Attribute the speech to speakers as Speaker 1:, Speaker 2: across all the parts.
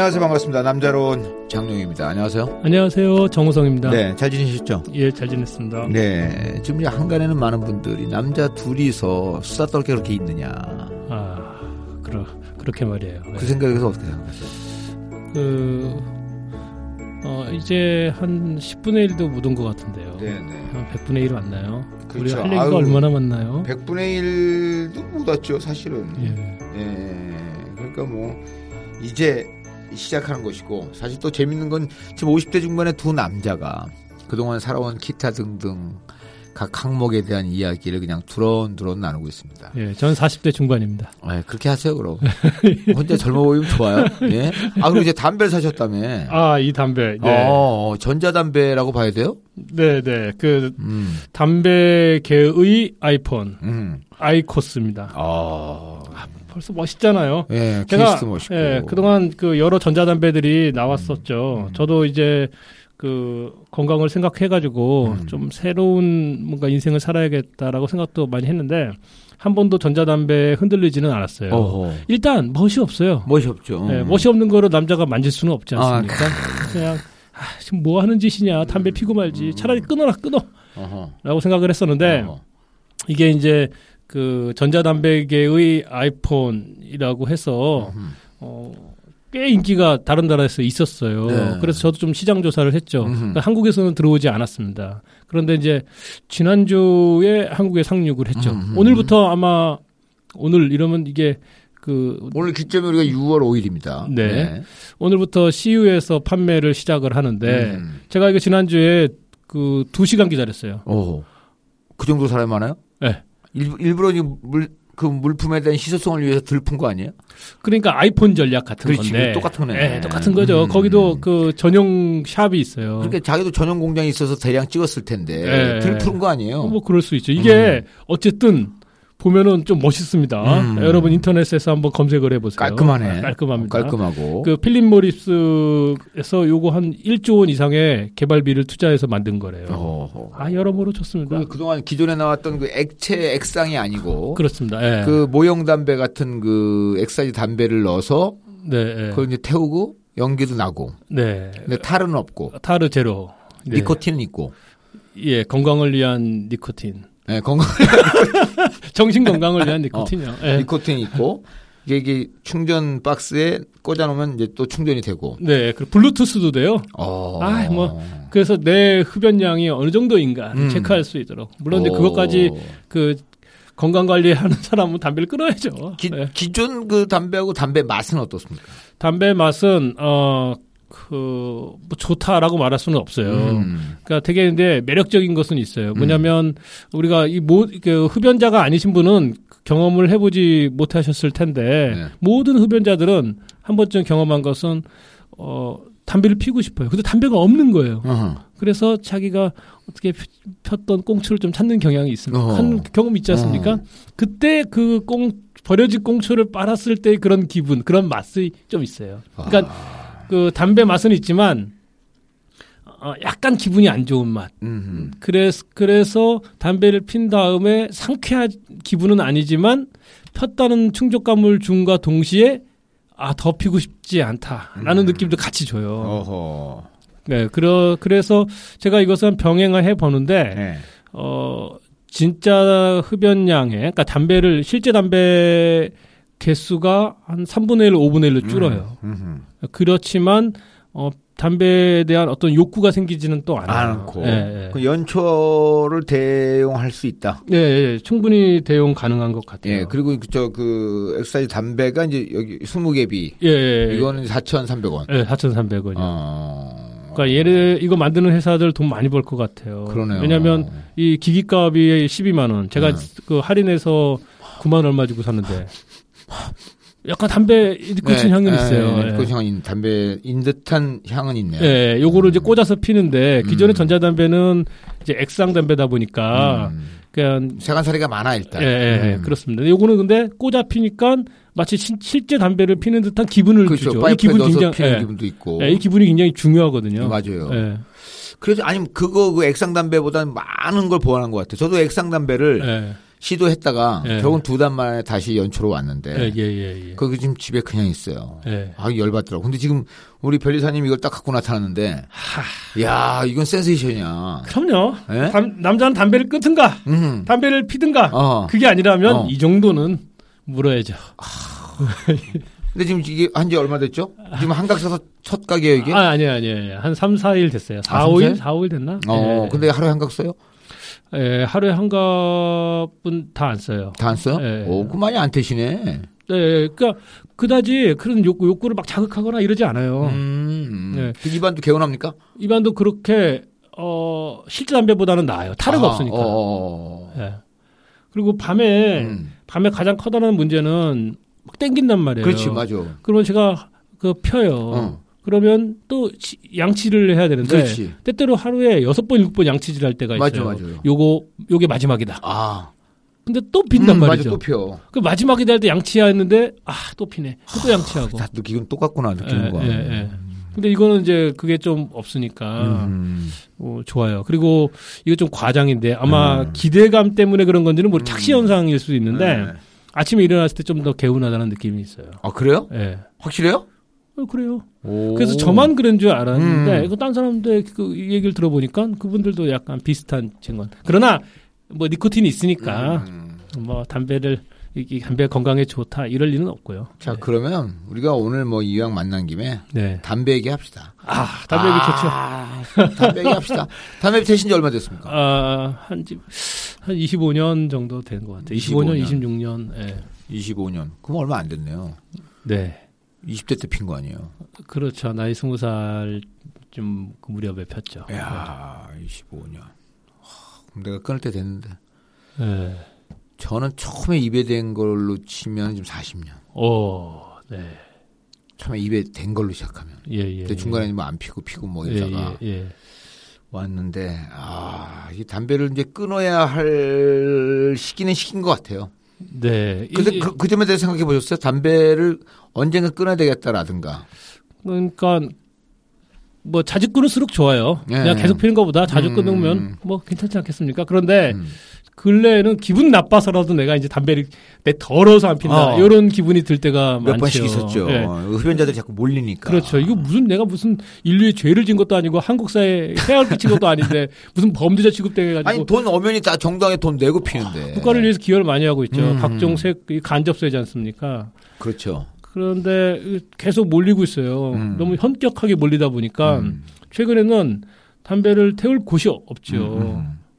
Speaker 1: 안녕하세요. 반갑습니다. 남자로운 장룡입니다. 안녕하세요.
Speaker 2: 안녕하세요. 정우성입니다.
Speaker 1: 네, 잘 지내셨죠?
Speaker 2: 예, 잘 지냈습니다.
Speaker 1: 네, 지금 한간에는 많은 분들이 남자 둘이서 수다 떨게 그렇게 있느냐.
Speaker 2: 아, 그러, 그렇게 말이에요.
Speaker 1: 그 생각에서 어떻게 생각하세요?
Speaker 2: 그, 어, 이제 한 10분의 1도 못 온 것 같은데요.
Speaker 1: 네, 네.
Speaker 2: 한 100분의 1 왔나요? 우리
Speaker 1: 그렇죠.
Speaker 2: 할 얘기가
Speaker 1: 아유,
Speaker 2: 얼마나 많나요?
Speaker 1: 100분의 1도 못 왔죠, 사실은.
Speaker 2: 예.
Speaker 1: 예. 그러니까 뭐, 이제 시작하는 것이고, 사실 또 재밌는 건 지금 50대 중반의 두 남자가 그동안 살아온 기타 등등 각 항목에 대한 이야기를 그냥 두런두런 나누고 있습니다.
Speaker 2: 예, 저는 40대 중반입니다.
Speaker 1: 아, 그렇게 하세요, 그럼. 혼자 젊어 보이면 좋아요. 예. 아, 그리고 이제 담배를 사셨다며.
Speaker 2: 아, 이 담배. 네.
Speaker 1: 어, 전자담배라고 봐야 돼요?
Speaker 2: 네, 네. 그,
Speaker 1: 음,
Speaker 2: 담배계의 아이폰,
Speaker 1: 음.
Speaker 2: 아이코스입니다.
Speaker 1: 아,
Speaker 2: 벌써 멋있잖아요.
Speaker 1: 예,
Speaker 2: 제가
Speaker 1: 멋있고.
Speaker 2: 예, 그동안 그 여러 전자담배들이 나왔었죠.
Speaker 1: 음.
Speaker 2: 저도 이제 그 건강을 생각해가지고
Speaker 1: 음.
Speaker 2: 좀 새로운 뭔가 인생을 살아야겠다라고 생각도 많이 했는데 한 번도 전자담배에 흔들리지는 않았어요.
Speaker 1: 어허.
Speaker 2: 일단 멋이 없어요.
Speaker 1: 멋이 없죠.
Speaker 2: 예, 멋이 없는 거로 남자가 만질 수는 없지
Speaker 1: 아,
Speaker 2: 않습니까? 그냥 아, 지금 뭐 하는 짓이냐 담배 피고 말지 차라리 끊어라 끊어라고
Speaker 1: 어허.
Speaker 2: 생각을 했었는데
Speaker 1: 어허.
Speaker 2: 이게 이제 그 전자담배계의 아이폰이라고 해서
Speaker 1: 음.
Speaker 2: 어, 꽤 인기가 다른 나라에서 있었어요.
Speaker 1: 네.
Speaker 2: 그래서 저도 좀 시장 조사를 했죠. 그러니까 한국에서는 들어오지 않았습니다. 그런데 이제 지난주에 한국에 상륙을 했죠.
Speaker 1: 음흠.
Speaker 2: 오늘부터 아마 오늘 이러면 이게 그
Speaker 1: 오늘 기점이 우리가 6월 5일입니다.
Speaker 2: 네. 오늘부터 CU에서 판매를 시작을 하는데
Speaker 1: 음.
Speaker 2: 제가 이거 지난주에 그 2시간 기다렸어요.
Speaker 1: 오. 그 정도 사람이 많아요?
Speaker 2: 네.
Speaker 1: 일, 일부러 지금 물, 그 물품에 대한 희소성을 위해서 들푼 거 아니에요?
Speaker 2: 그러니까 아이폰 전략 같은
Speaker 1: 그렇지.
Speaker 2: 건데
Speaker 1: 똑같은 거네.
Speaker 2: 네, 똑같은 거죠.
Speaker 1: 음.
Speaker 2: 거기도 그 전용 샵이 있어요.
Speaker 1: 그러니까 자기도 전용 공장이 있어서 대량 찍었을 텐데
Speaker 2: 네.
Speaker 1: 들푸는 거 아니에요?
Speaker 2: 어, 뭐 그럴 수 있죠. 이게 어쨌든 보면은 좀 멋있습니다.
Speaker 1: 음.
Speaker 2: 여러분 인터넷에서 한번 검색을 해보세요.
Speaker 1: 깔끔하네.
Speaker 2: 아, 깔끔합니다.
Speaker 1: 깔끔하고.
Speaker 2: 그 필립 모리스에서 요거 한 1조 원 이상의 개발비를 투자해서 만든 거래요.
Speaker 1: 어허.
Speaker 2: 아 여러모로 좋습니다.
Speaker 1: 그 그동안 기존에 나왔던 그 액체 액상이 아니고
Speaker 2: 그렇습니다. 예.
Speaker 1: 그 모형 담배 같은 그 엑사이즈 담배를 넣어서
Speaker 2: 네, 예.
Speaker 1: 그걸 이제 태우고 연기도 나고
Speaker 2: 네.
Speaker 1: 근데 타르는 없고
Speaker 2: 타르 제로. 네.
Speaker 1: 니코틴은 있고
Speaker 2: 예, 건강을 위한 니코틴.
Speaker 1: 네, 건강
Speaker 2: 정신 건강을 위한 니코틴이요. 예.
Speaker 1: 니코틴이 있고 이게, 이게 충전 박스에 꽂아놓으면 이제 또 충전이 되고.
Speaker 2: 네, 그 블루투스도 돼요.
Speaker 1: 어.
Speaker 2: 아이, 뭐. 그래서 내 흡연량이 어느 정도인가
Speaker 1: 음.
Speaker 2: 체크할 수 있도록. 물론 이제
Speaker 1: 오.
Speaker 2: 그것까지 그 건강 관리하는 사람은 담배를 끊어야죠.
Speaker 1: 기,
Speaker 2: 네.
Speaker 1: 기존 그 담배하고 담배 맛은 어떻습니까?
Speaker 2: 담배 맛은 어 그 뭐 좋다라고 말할 수는 없어요.
Speaker 1: 음.
Speaker 2: 그러니까 되게 근데 매력적인 것은 있어요. 뭐냐면 우리가 이 모 그 흡연자가 아니신 분은 경험을 해보지 못하셨을 텐데
Speaker 1: 네.
Speaker 2: 모든 흡연자들은 한 번쯤 경험한 것은 어 담배를 피우고 싶어요. 근데 담배가 없는 거예요.
Speaker 1: 어허.
Speaker 2: 그래서 자기가 어떻게 피- 폈던 꽁초를 좀 찾는 경향이 있습니다.
Speaker 1: 어허.
Speaker 2: 한 경험 있지 않습니까?
Speaker 1: 어.
Speaker 2: 그때 그 꽁 버려진 꽁초를 빨았을 때 그런 기분, 그런 맛이 좀 있어요. 그러니까
Speaker 1: 아.
Speaker 2: 그 담배 맛은 있지만 어, 약간 기분이 안 좋은 맛.
Speaker 1: 음.
Speaker 2: 그래서 그래서 담배를 핀 다음에 상쾌한 기분은 아니지만 폈다는 충족감을 준과 동시에 아 더 피고 싶지 않다라는
Speaker 1: 음.
Speaker 2: 느낌도 같이 줘요.
Speaker 1: 어허.
Speaker 2: 네, 그러, 그래서 제가 이것은 병행을 해 보는데,
Speaker 1: 네.
Speaker 2: 어, 진짜 흡연량에, 그러니까 담배를, 실제 담배 개수가 한 3분의 1, 5분의 1로 줄어요.
Speaker 1: 음.
Speaker 2: 그렇지만, 어, 담배에 대한 어떤 욕구가 생기지는 또 않아요.
Speaker 1: 않고
Speaker 2: 예, 예.
Speaker 1: 그 연초를 대용할 수 있다.
Speaker 2: 예, 예, 충분히 대용 가능한 것 같아요.
Speaker 1: 예, 그리고 저그 엑사이즈 담배가 이제 여기 20개비
Speaker 2: 예, 예, 예.
Speaker 1: 이거는 4,300원.
Speaker 2: 예, 4,300원이요.
Speaker 1: 어.
Speaker 2: 그러니까 얘를 이거 만드는 회사들 돈 많이 벌 것 같아요.
Speaker 1: 그러네요.
Speaker 2: 왜냐하면 이 기기값이 12만 원. 제가
Speaker 1: 네.
Speaker 2: 그 할인해서 9만 얼마 주고 샀는데 약간 담배 니코틴 향은 있어요.
Speaker 1: 네,
Speaker 2: 예.
Speaker 1: 니코틴 향인 담배인 듯한 향은 있네요.
Speaker 2: 예, 요거를 이제 꽂아서 피는데 기존의
Speaker 1: 음.
Speaker 2: 전자담배는 이제 액상 담배다 보니까
Speaker 1: 음.
Speaker 2: 그냥
Speaker 1: 세간살이가 많아 일단.
Speaker 2: 예, 예, 예,
Speaker 1: 음.
Speaker 2: 그렇습니다. 요거는 근데 꽂아 피니까 마치 신- 실제 담배를 피는 듯한 기분을
Speaker 1: 그렇죠.
Speaker 2: 주죠. 이 기분 굉장히
Speaker 1: 피는
Speaker 2: 예.
Speaker 1: 기분도 있고.
Speaker 2: 예, 이 기분이 굉장히 중요하거든요.
Speaker 1: 맞아요.
Speaker 2: 예.
Speaker 1: 그래서 아니면 그거 그 액상 담배보다는 많은 걸 보완한 것 같아요. 저도 액상 담배를
Speaker 2: 예.
Speaker 1: 시도했다가
Speaker 2: 예.
Speaker 1: 결국은 두 달 만에 다시 연초로 왔는데
Speaker 2: 예, 예, 예. 예.
Speaker 1: 거기 지금 집에 그냥 있어요.
Speaker 2: 예.
Speaker 1: 아 열받더라고. 근데 지금 우리 변리사님 이걸 딱 갖고 나타났는데, 야 이건 센세이션이야.
Speaker 2: 그럼요.
Speaker 1: 예?
Speaker 2: 담- 남자는 담배를 끊든가,
Speaker 1: 음.
Speaker 2: 담배를 피든가.
Speaker 1: 어.
Speaker 2: 그게 아니라면
Speaker 1: 어.
Speaker 2: 이 정도는 물어야죠.
Speaker 1: 근데 지금 이게 한지 얼마 됐죠? 지금 한각 써서 첫 가게예요 이게?
Speaker 2: 아, 아니에요, 아니에요. 한 3, 4일 됐어요. 4,
Speaker 1: 아,
Speaker 2: 5일?
Speaker 1: 삼,
Speaker 2: 4, 5일 됐나?
Speaker 1: 어,
Speaker 2: 예.
Speaker 1: 근데 하루에 한각 써요?
Speaker 2: 예, 하루에 한 갑은 다 안 써요.
Speaker 1: 다 안 써요?
Speaker 2: 예.
Speaker 1: 오, 그 많이 안 되시네.
Speaker 2: 네, 그러니까 그다지 그런 욕구, 욕구를 막 자극하거나 이러지 않아요.
Speaker 1: 음.
Speaker 2: 네.
Speaker 1: 그 입안도 개운합니까?
Speaker 2: 입안도 그렇게 어 실제 담배보다는 나아요. 타르가
Speaker 1: 아,
Speaker 2: 없으니까.
Speaker 1: 어.
Speaker 2: 예. 그리고 밤에
Speaker 1: 음.
Speaker 2: 밤에 가장 커다란 문제는 막 땡긴단 말이에요.
Speaker 1: 그렇지, 맞아.
Speaker 2: 그러면 제가 그 펴요.
Speaker 1: 어.
Speaker 2: 그러면 또 치- 양치를 해야 되는데
Speaker 1: 그렇지.
Speaker 2: 때때로 하루에 여섯 번 일곱 번 양치질 할 때가
Speaker 1: 맞아,
Speaker 2: 있어요.
Speaker 1: 맞아요.
Speaker 2: 요거 요게 마지막이다.
Speaker 1: 아.
Speaker 2: 근데 또 핀단
Speaker 1: 음, 맞아,
Speaker 2: 말이죠.
Speaker 1: 또 펴.
Speaker 2: 그 마지막이다 할 때 양치했는데 아 또 피네. 또 양치하고.
Speaker 1: 다 느끼는 똑같구나, 느끼는
Speaker 2: 예,
Speaker 1: 거.
Speaker 2: 예, 예. 근데 이거는 이제 그게 좀 없으니까
Speaker 1: 음.
Speaker 2: 어, 좋아요. 그리고 이거 좀 과장인데 아마
Speaker 1: 음.
Speaker 2: 기대감 때문에 그런 건지는
Speaker 1: 음.
Speaker 2: 착시 현상일 수도 있는데
Speaker 1: 네.
Speaker 2: 아침에 일어났을 때 좀 더 개운하다는 느낌이 있어요.
Speaker 1: 아, 그래요?
Speaker 2: 예.
Speaker 1: 확실해요?
Speaker 2: 어, 그래요.
Speaker 1: 오.
Speaker 2: 그래서 저만 그런 줄 알았는데
Speaker 1: 음.
Speaker 2: 이거 딴 사람들 그 얘기를 들어보니까 그분들도 약간 비슷한 증언. 그러나 뭐 니코틴이 있으니까
Speaker 1: 음.
Speaker 2: 뭐 담배를 이 담배 건강에 좋다 이럴 일은 없고요.
Speaker 1: 자, 그러면 우리가 오늘 뭐 이왕 만난 김에
Speaker 2: 네.
Speaker 1: 담배 얘기 합시다.
Speaker 2: 아 담배 얘기 좋죠.
Speaker 1: 아, 담배 얘기 합시다. 담배 태신 지 얼마 됐습니까?
Speaker 2: 아, 한, 집, 한 25년 정도 된 것 같아요. 25년,
Speaker 1: 25년.
Speaker 2: 26년. 예.
Speaker 1: 25년. 그럼 얼마 안 됐네요.
Speaker 2: 네.
Speaker 1: 20대 때 핀 거 아니에요?
Speaker 2: 그렇죠. 나이 20살 좀그 무렵에 폈죠.
Speaker 1: 야 25년. 그럼 내가 끊을 때 됐는데.
Speaker 2: 네.
Speaker 1: 저는 처음에 입에 댄 걸로 치면 지금 40년.
Speaker 2: 오, 네.
Speaker 1: 처음에 입에 댄 걸로 시작하면.
Speaker 2: 예, 예.
Speaker 1: 근데 중간에 뭐안 피고 피고 뭐
Speaker 2: 예,
Speaker 1: 이러다가
Speaker 2: 예, 예.
Speaker 1: 왔는데, 아, 이 담배를 이제 끊어야 할 시기는 시기인 것 같아요.
Speaker 2: 네.
Speaker 1: 근데 그, 그 점에 대해서 생각해 보셨어요? 담배를 언젠가 끊어야 되겠다라든가.
Speaker 2: 그러니까 뭐 자주 끊을수록 좋아요.
Speaker 1: 예.
Speaker 2: 그냥 계속 피는 것보다 자주
Speaker 1: 음.
Speaker 2: 끊으면 뭐 괜찮지 않겠습니까? 그런데
Speaker 1: 음.
Speaker 2: 근래에는 기분 나빠서라도 내가 이제 담배를 내 더러워서 안 핀다.
Speaker 1: 어.
Speaker 2: 이런 기분이 들 때가
Speaker 1: 몇
Speaker 2: 많죠.
Speaker 1: 번씩 있었죠.
Speaker 2: 예.
Speaker 1: 흡연자들이 자꾸 몰리니까.
Speaker 2: 그렇죠. 이거 무슨 내가 무슨 인류에 죄를 진 것도 아니고 한국 사회에 해악을 끼친 것도 아닌데 무슨 범죄자 취급돼가지고
Speaker 1: 아니 돈 엄연히 다 정당에 돈 내고 피는데.
Speaker 2: 국가를 위해서 기여를 많이 하고 있죠.
Speaker 1: 음.
Speaker 2: 각종 세 간접세지 않습니까?
Speaker 1: 그렇죠.
Speaker 2: 그런데 계속 몰리고 있어요.
Speaker 1: 음.
Speaker 2: 너무 현격하게 몰리다 보니까
Speaker 1: 음.
Speaker 2: 최근에는 담배를 태울 곳이 없죠.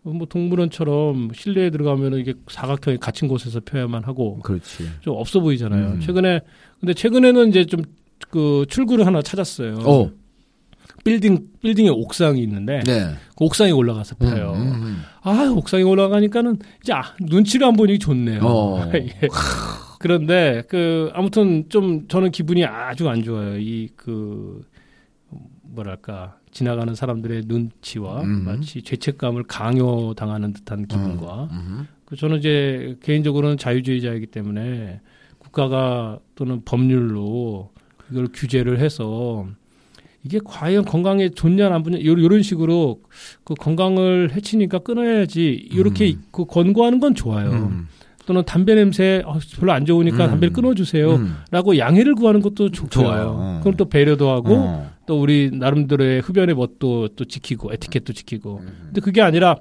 Speaker 1: 음,
Speaker 2: 뭐 동물원처럼 실내에 들어가면 이게 사각형에 갇힌 곳에서 펴야만 하고
Speaker 1: 음. 그렇지.
Speaker 2: 좀 없어 보이잖아요.
Speaker 1: 음.
Speaker 2: 최근에 근데 최근에는 이제 좀 그 출구를 하나 찾았어요.
Speaker 1: 어.
Speaker 2: 빌딩 빌딩에 옥상이 있는데
Speaker 1: 네.
Speaker 2: 그 옥상에 올라가서
Speaker 1: 음,
Speaker 2: 펴요.
Speaker 1: 음, 음.
Speaker 2: 아 옥상에 올라가니까는 이제 아, 눈치를 안 보니 좋네요.
Speaker 1: 어.
Speaker 2: 예. 그런데 그 아무튼 좀 저는 기분이 아주 안 좋아요. 이 그 뭐랄까 지나가는 사람들의 눈치와
Speaker 1: 음.
Speaker 2: 마치 죄책감을 강요당하는 듯한 기분과
Speaker 1: 음.
Speaker 2: 그 저는 이제 개인적으로는 자유주의자이기 때문에 국가가 또는 법률로 이걸 규제를 해서 이게 과연 건강에 좋냐 안 좋냐 요- 요런 식으로 그 건강을 해치니까 끊어야지 이렇게
Speaker 1: 음.
Speaker 2: 그 권고하는 건 좋아요.
Speaker 1: 음.
Speaker 2: 또는 담배 냄새 어, 별로 안 좋으니까
Speaker 1: 음.
Speaker 2: 담배를 끊어주세요.
Speaker 1: 음.
Speaker 2: 라고 양해를 구하는 것도 좋,
Speaker 1: 좋아요.
Speaker 2: 좋아요.
Speaker 1: 어.
Speaker 2: 그럼 또 배려도 하고
Speaker 1: 어.
Speaker 2: 또 우리 나름대로의 흡연의 멋도 또 지키고 에티켓도 지키고.
Speaker 1: 음.
Speaker 2: 근데 그게 아니라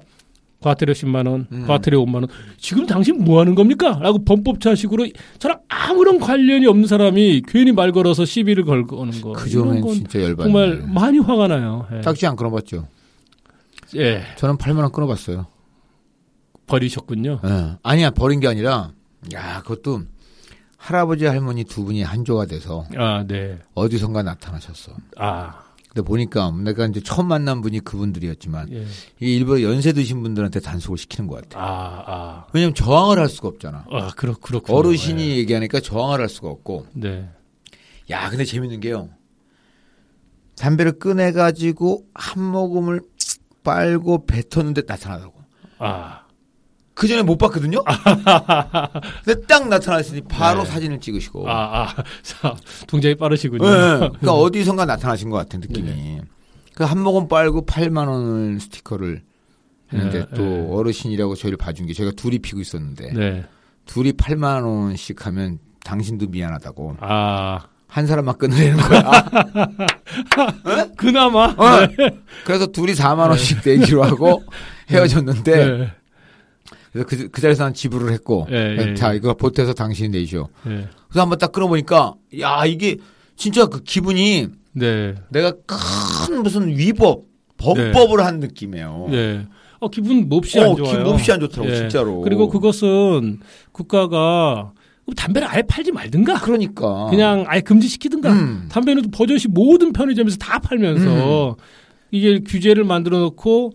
Speaker 2: 과태료 10만 원,
Speaker 1: 음.
Speaker 2: 과태료 5만 원. 지금 당신 뭐 하는 겁니까? 라고 범법차식으로 저랑 아무런 관련이 없는 사람이 괜히 말 걸어서 시비를 걸거는 거. 그건
Speaker 1: 진짜 열받네.
Speaker 2: 정말 많이 화가 나요. 예.
Speaker 1: 딱지 안 끊어봤죠.
Speaker 2: 예.
Speaker 1: 저는 8만 원 끊어봤어요.
Speaker 2: 버리셨군요.
Speaker 1: 예. 아니야 버린 게 아니라 야 그것도 할아버지 할머니 두 분이 한조가 돼서
Speaker 2: 아, 네.
Speaker 1: 어디선가 나타나셨어.
Speaker 2: 아,
Speaker 1: 근데 보니까 내가 이제 처음 만난 분이 그분들이었지만
Speaker 2: 예.
Speaker 1: 이게 일부러 연세 드신 분들한테 단속을 시키는 것 같아.
Speaker 2: 아, 아.
Speaker 1: 왜냐면 저항을 할 수가 없잖아.
Speaker 2: 아, 그렇, 그렇군요.
Speaker 1: 어르신이 얘기하니까 저항을 할 수가 없고.
Speaker 2: 네.
Speaker 1: 야, 근데 재밌는 게요. 담배를 꺼내 가지고 한 모금을 빨고 뱉었는데 나타나더라고.
Speaker 2: 아,
Speaker 1: 그 전에 못 봤거든요? 근데 딱 나타났으니 바로
Speaker 2: 네.
Speaker 1: 사진을 찍으시고.
Speaker 2: 아, 아, 자, 동작이 빠르시군요.
Speaker 1: 네, 그러니까 어디선가 나타나신 것 같은 느낌이. 그한 모금 빨고 8만 원을 스티커를 근데
Speaker 2: 예,
Speaker 1: 또
Speaker 2: 예.
Speaker 1: 어르신이라고 저희를 봐준 게 저희가 둘이 피고 있었는데
Speaker 2: 네.
Speaker 1: 둘이 8만 원씩 하면 당신도 미안하다고
Speaker 2: 아
Speaker 1: 한 사람만 끊으려는 거야.
Speaker 2: 그나마
Speaker 1: 어. 그래서 둘이 4만 원씩 내기로 하고 헤어졌는데
Speaker 2: 네.
Speaker 1: 그래서 그, 그 자리에서 난 지불을 했고
Speaker 2: 예, 예,
Speaker 1: 자 이거 보태서 당신이 내죠.
Speaker 2: 네.
Speaker 1: 그래서 한번 딱 끊어보니까 야 이게 진짜 그 기분이
Speaker 2: 네.
Speaker 1: 내가 큰 무슨 위법 범법을 한 느낌이에요.
Speaker 2: 네. 어, 기분 몹시
Speaker 1: 어,
Speaker 2: 안 좋아요.
Speaker 1: 기분 몹시 안 좋더라고
Speaker 2: 예.
Speaker 1: 진짜로.
Speaker 2: 그리고 그것은 국가가 담배를 아예 팔지 말든가.
Speaker 1: 그러니까
Speaker 2: 그냥 아예 금지시키든가.
Speaker 1: 음.
Speaker 2: 담배는 버젓이 모든 편의점에서 다 팔면서 이게 규제를 만들어 놓고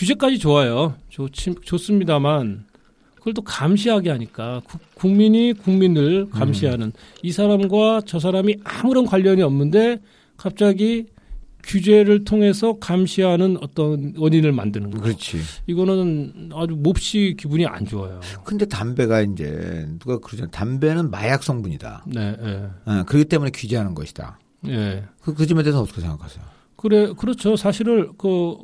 Speaker 2: 규제까지 좋아요. 좋지, 좋습니다만 그걸 또 감시하게 하니까 국, 국민이 국민을 감시하는
Speaker 1: 음.
Speaker 2: 이 사람과 저 사람이 아무런 관련이 없는데 갑자기 규제를 통해서 감시하는 어떤 원인을 만드는 거.
Speaker 1: 그렇지.
Speaker 2: 이거는 아주 몹시 기분이 안 좋아요.
Speaker 1: 근데 담배가 이제 누가 그러잖아. 담배는 마약 성분이다.
Speaker 2: 네, 예.
Speaker 1: 어, 그렇기 때문에 규제하는 것이다.
Speaker 2: 예.
Speaker 1: 그, 그 점에 대해서 어떻게 생각하세요?
Speaker 2: 그래, 그렇죠. 사실을 그,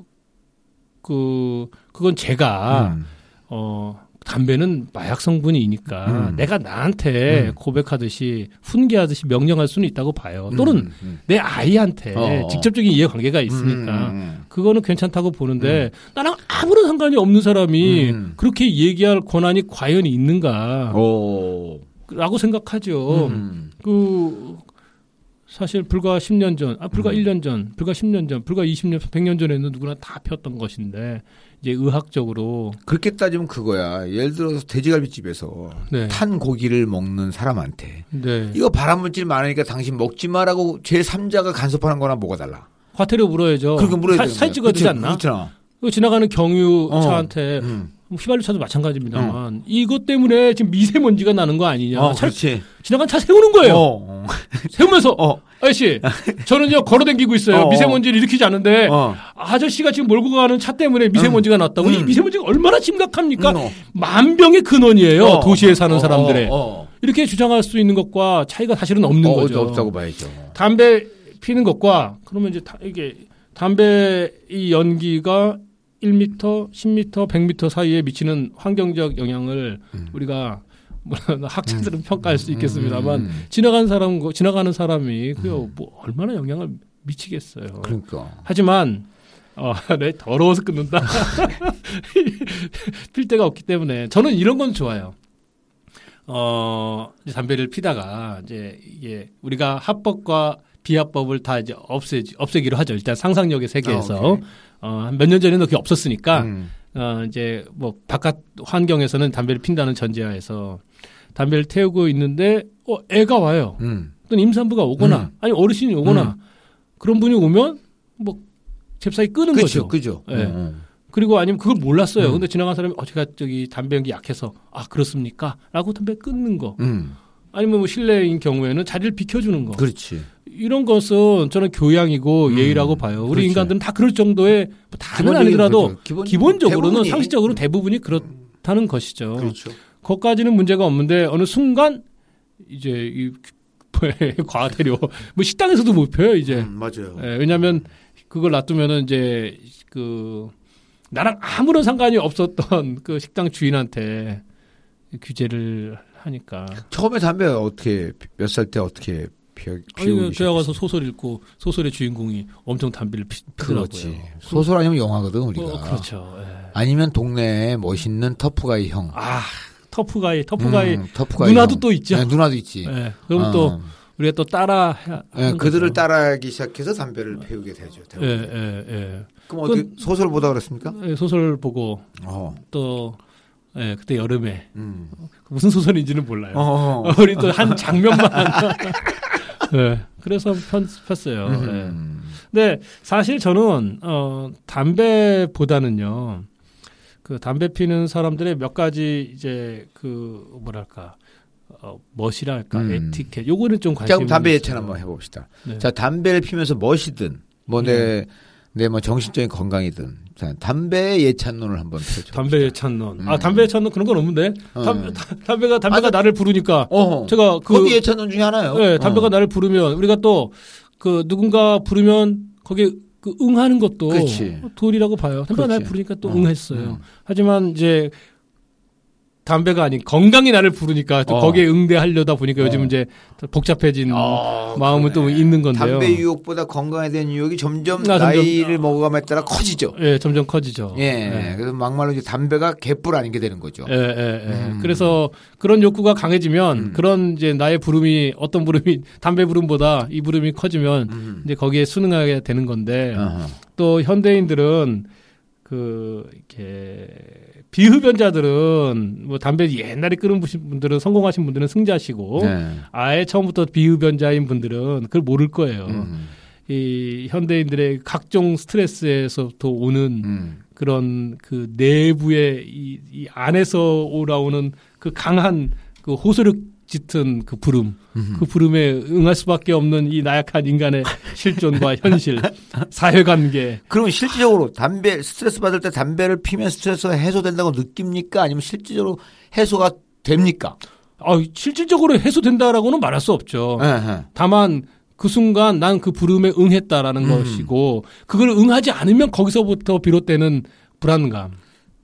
Speaker 2: 그, 그건 제가,
Speaker 1: 음.
Speaker 2: 어, 담배는 마약 성분이니까
Speaker 1: 음.
Speaker 2: 내가 나한테
Speaker 1: 음.
Speaker 2: 고백하듯이 훈계하듯이 명령할 수는 있다고 봐요. 또는
Speaker 1: 음, 음.
Speaker 2: 내 아이한테
Speaker 1: 어.
Speaker 2: 직접적인 이해관계가 있으니까
Speaker 1: 음, 음,
Speaker 2: 그거는 괜찮다고 보는데 나랑 아무런 상관이 없는 사람이
Speaker 1: 음.
Speaker 2: 그렇게 얘기할 권한이 과연 있는가
Speaker 1: 음. 오.
Speaker 2: 라고 생각하죠.
Speaker 1: 음.
Speaker 2: 그 사실 불과 10년 전, 아 불과
Speaker 1: 음.
Speaker 2: 1년 전, 불과 10년 전, 불과 20년, 100년 전에는 누구나 다 폈던 것인데 이제 의학적으로
Speaker 1: 그렇게 따지면 그거야. 예를 들어서 돼지갈비집에서
Speaker 2: 네.
Speaker 1: 탄 고기를 먹는 사람한테
Speaker 2: 네.
Speaker 1: 이거 발암물질 많으니까 당신 먹지 마라고 제 3자가 간섭하는 거나 뭐가 달라.
Speaker 2: 과태료 물어야죠.
Speaker 1: 그렇게 물어야
Speaker 2: 사, 사진 찍어야 되지 않나?
Speaker 1: 그렇잖아.
Speaker 2: 그 지나가는 경유차한테
Speaker 1: 음.
Speaker 2: 휘발유차도 마찬가지입니다만 이것 때문에 지금 미세먼지가 나는 거 아니냐?
Speaker 1: 어,
Speaker 2: 차,
Speaker 1: 그렇지.
Speaker 2: 지나간 차 세우는 거예요.
Speaker 1: 어.
Speaker 2: 세우면서
Speaker 1: 어.
Speaker 2: 아저씨 저는요 걸어다니고 있어요.
Speaker 1: 어.
Speaker 2: 미세먼지를 일으키지 않는데
Speaker 1: 어.
Speaker 2: 아저씨가 지금 몰고 가는 차 때문에 미세먼지가 났다고 이
Speaker 1: 음.
Speaker 2: 미세먼지가 얼마나 심각합니까?
Speaker 1: 음, 어.
Speaker 2: 만병의 근원이에요.
Speaker 1: 어.
Speaker 2: 도시에 사는
Speaker 1: 어,
Speaker 2: 사람들의
Speaker 1: 어, 어.
Speaker 2: 이렇게 주장할 수 있는 것과 차이가 사실은 없는
Speaker 1: 어,
Speaker 2: 거죠.
Speaker 1: 없다고 봐야죠.
Speaker 2: 담배 피는 것과 그러면 이제 다 이게 담배 이 연기가 1m, 10m, 100m 사이에 미치는 환경적 영향을
Speaker 1: 음.
Speaker 2: 우리가 학자들은 평가할 수 있겠습니다만
Speaker 1: 음, 음.
Speaker 2: 지나가는 사람 지나가는 사람이 그요 뭐 얼마나 영향을 미치겠어요.
Speaker 1: 그러니까.
Speaker 2: 하지만 어, 네, 더러워서 끊는다. 필 데가 없기 때문에 저는 이런 건 좋아요. 어, 이제 담배를 피다가 이제 이게 우리가 합법과 비합법을 다 이제 없애 없애기로 하죠. 일단 상상력의
Speaker 1: 아,
Speaker 2: 세계에서
Speaker 1: 오케이.
Speaker 2: 어, 몇 년 전에는 그게 없었으니까
Speaker 1: 음.
Speaker 2: 어, 이제 뭐 바깥 환경에서는 담배를 핀다는 전제하에서 담배를 태우고 있는데 어, 애가 와요.
Speaker 1: 음.
Speaker 2: 또는 임산부가 오거나
Speaker 1: 음.
Speaker 2: 아니 어르신이 오거나 그런 분이 오면 뭐 잽싸게 끄는
Speaker 1: 그죠,
Speaker 2: 거죠.
Speaker 1: 그죠.
Speaker 2: 예.
Speaker 1: 어, 어.
Speaker 2: 그리고 아니면 그걸 몰랐어요.
Speaker 1: 음.
Speaker 2: 근데 지나간 사람이 어 제가 저기 담배 연기 약해서 아 그렇습니까? 라고 담배 끊는 거.
Speaker 1: 음.
Speaker 2: 아니면 뭐 실내인 경우에는 자리를 비켜주는 거.
Speaker 1: 그렇지.
Speaker 2: 이런 것은 저는 교양이고
Speaker 1: 음.
Speaker 2: 예의라고 봐요. 우리
Speaker 1: 그렇죠.
Speaker 2: 인간들은 다 그럴 정도의 뭐 다는 아니더라도
Speaker 1: 거죠. 기본, 대부분이.
Speaker 2: 상식적으로 대부분이 그렇다는 것이죠.
Speaker 1: 그렇죠.
Speaker 2: 거기까지는 문제가 없는데 어느 순간 이제 이 과태료 뭐 식당에서도 못 펴요 이제
Speaker 1: 음, 맞아요.
Speaker 2: 예, 왜냐하면 그걸 놔두면은 이제 그 나랑 아무런 상관이 없었던 그 식당 주인한테 규제를 하니까
Speaker 1: 처음에 담배 어떻게 몇 살 때 어떻게 피우,
Speaker 2: 아니 제가 가서? 소설 읽고 소설의 주인공이 엄청 담배를 피, 피더라고요.
Speaker 1: 그렇지. 소설 아니면 영화거든 우리가.
Speaker 2: 어, 그렇죠. 예.
Speaker 1: 아니면 동네에 멋있는 터프가이 형.
Speaker 2: 아 터프가이 터프가이
Speaker 1: 음, 터프가이
Speaker 2: 누나도
Speaker 1: 형.
Speaker 2: 또 있죠.
Speaker 1: 네, 누나도 있지.
Speaker 2: 예, 그럼
Speaker 1: 어.
Speaker 2: 또 우리가 또 따라 해-
Speaker 1: 예, 그들을
Speaker 2: 거죠.
Speaker 1: 따라하기 시작해서 담배를 피우게 되죠.
Speaker 2: 예,
Speaker 1: 대부분.
Speaker 2: 예, 예.
Speaker 1: 그럼 어떻게 소설 보다 그랬습니까?
Speaker 2: 예, 소설 보고
Speaker 1: 어.
Speaker 2: 또 예, 그때 여름에
Speaker 1: 음.
Speaker 2: 무슨 소설인지는 몰라요.
Speaker 1: 어.
Speaker 2: 어, 우리 또 한 장면만. 네. 그래서 편, 폈어요. 네.
Speaker 1: 음.
Speaker 2: 근데 사실 저는, 어, 담배보다는요, 그 담배 피는 사람들의 몇 가지 이제 그, 뭐랄까, 어, 멋이랄까,
Speaker 1: 음.
Speaker 2: 에티켓. 요거는 좀
Speaker 1: 자,
Speaker 2: 관심이
Speaker 1: 그럼 담배. 예찬 한번 해봅시다.
Speaker 2: 네.
Speaker 1: 자, 담배를 피면서 멋이든, 뭐,
Speaker 2: 음.
Speaker 1: 내, 내뭐 정신적인 건강이든. 자, 담배 예찬론을 한번 펴줘.
Speaker 2: 담배 예찬론. 아,
Speaker 1: 음.
Speaker 2: 담배 예찬론 그런 건 없는데.
Speaker 1: 어.
Speaker 2: 담, 담배가, 담배가
Speaker 1: 아,
Speaker 2: 나를 부르니까.
Speaker 1: 어.
Speaker 2: 제가 그.
Speaker 1: 거기 예찬론 중에 하나요.
Speaker 2: 네, 담배가
Speaker 1: 어.
Speaker 2: 나를 부르면 우리가 또 그 누군가 부르면 거기에 그 응하는 것도
Speaker 1: 그렇지.
Speaker 2: 도리라고 봐요. 담배가 날
Speaker 1: 그렇지.
Speaker 2: 부르니까 또
Speaker 1: 어,
Speaker 2: 응했어요.
Speaker 1: 음.
Speaker 2: 하지만 이제 담배가 아닌 건강이 나를 부르니까 또
Speaker 1: 어.
Speaker 2: 거기에 응대하려다 보니까 요즘
Speaker 1: 어.
Speaker 2: 이제 더 복잡해진
Speaker 1: 아,
Speaker 2: 마음은 또. 있는 건데요.
Speaker 1: 담배 유혹보다 건강에 대한 유혹이 점점
Speaker 2: 아, 점점-
Speaker 1: 나이를 먹어감에 따라 커지죠.
Speaker 2: 예, 점점 커지죠.
Speaker 1: 예. 그래서 막말로 이제 담배가 개뿔 아닌 게 되는 거죠.
Speaker 2: 예, 예, 예.
Speaker 1: 음.
Speaker 2: 그래서 그런 욕구가 강해지면
Speaker 1: 음.
Speaker 2: 그런 이제 나의 부름이 어떤 부름이 담배 부름보다 이 부름이 커지면
Speaker 1: 음.
Speaker 2: 이제 거기에 순응하게 되는 건데
Speaker 1: 어허.
Speaker 2: 또 현대인들은 그 이렇게 비흡연자들은 뭐 담배 옛날에 끊은 분들은 성공하신 분들은 승자시고
Speaker 1: 네.
Speaker 2: 아예 처음부터 비흡연자인 분들은 그걸 모를 거예요.
Speaker 1: 음.
Speaker 2: 이 현대인들의 각종 스트레스에서부터 오는
Speaker 1: 음.
Speaker 2: 그런 그 내부의 이, 이 안에서 올라오는 그 강한 그 호소력 짙은 그 부름,
Speaker 1: 음.
Speaker 2: 그 부름에 응할 수밖에 없는 이 나약한 인간의 실존과 현실, 사회관계.
Speaker 1: 그럼 실질적으로 담배 스트레스 받을 때 담배를 피면 스트레스가 해소된다고 느낍니까? 아니면 실질적으로 해소가 됩니까?
Speaker 2: 아, 실질적으로 해소된다라고는 말할 수 없죠.
Speaker 1: 예, 예.
Speaker 2: 다만 그 순간 난 그 부름에 응했다라는
Speaker 1: 음.
Speaker 2: 것이고 그걸 응하지 않으면 거기서부터 비롯되는 불안감.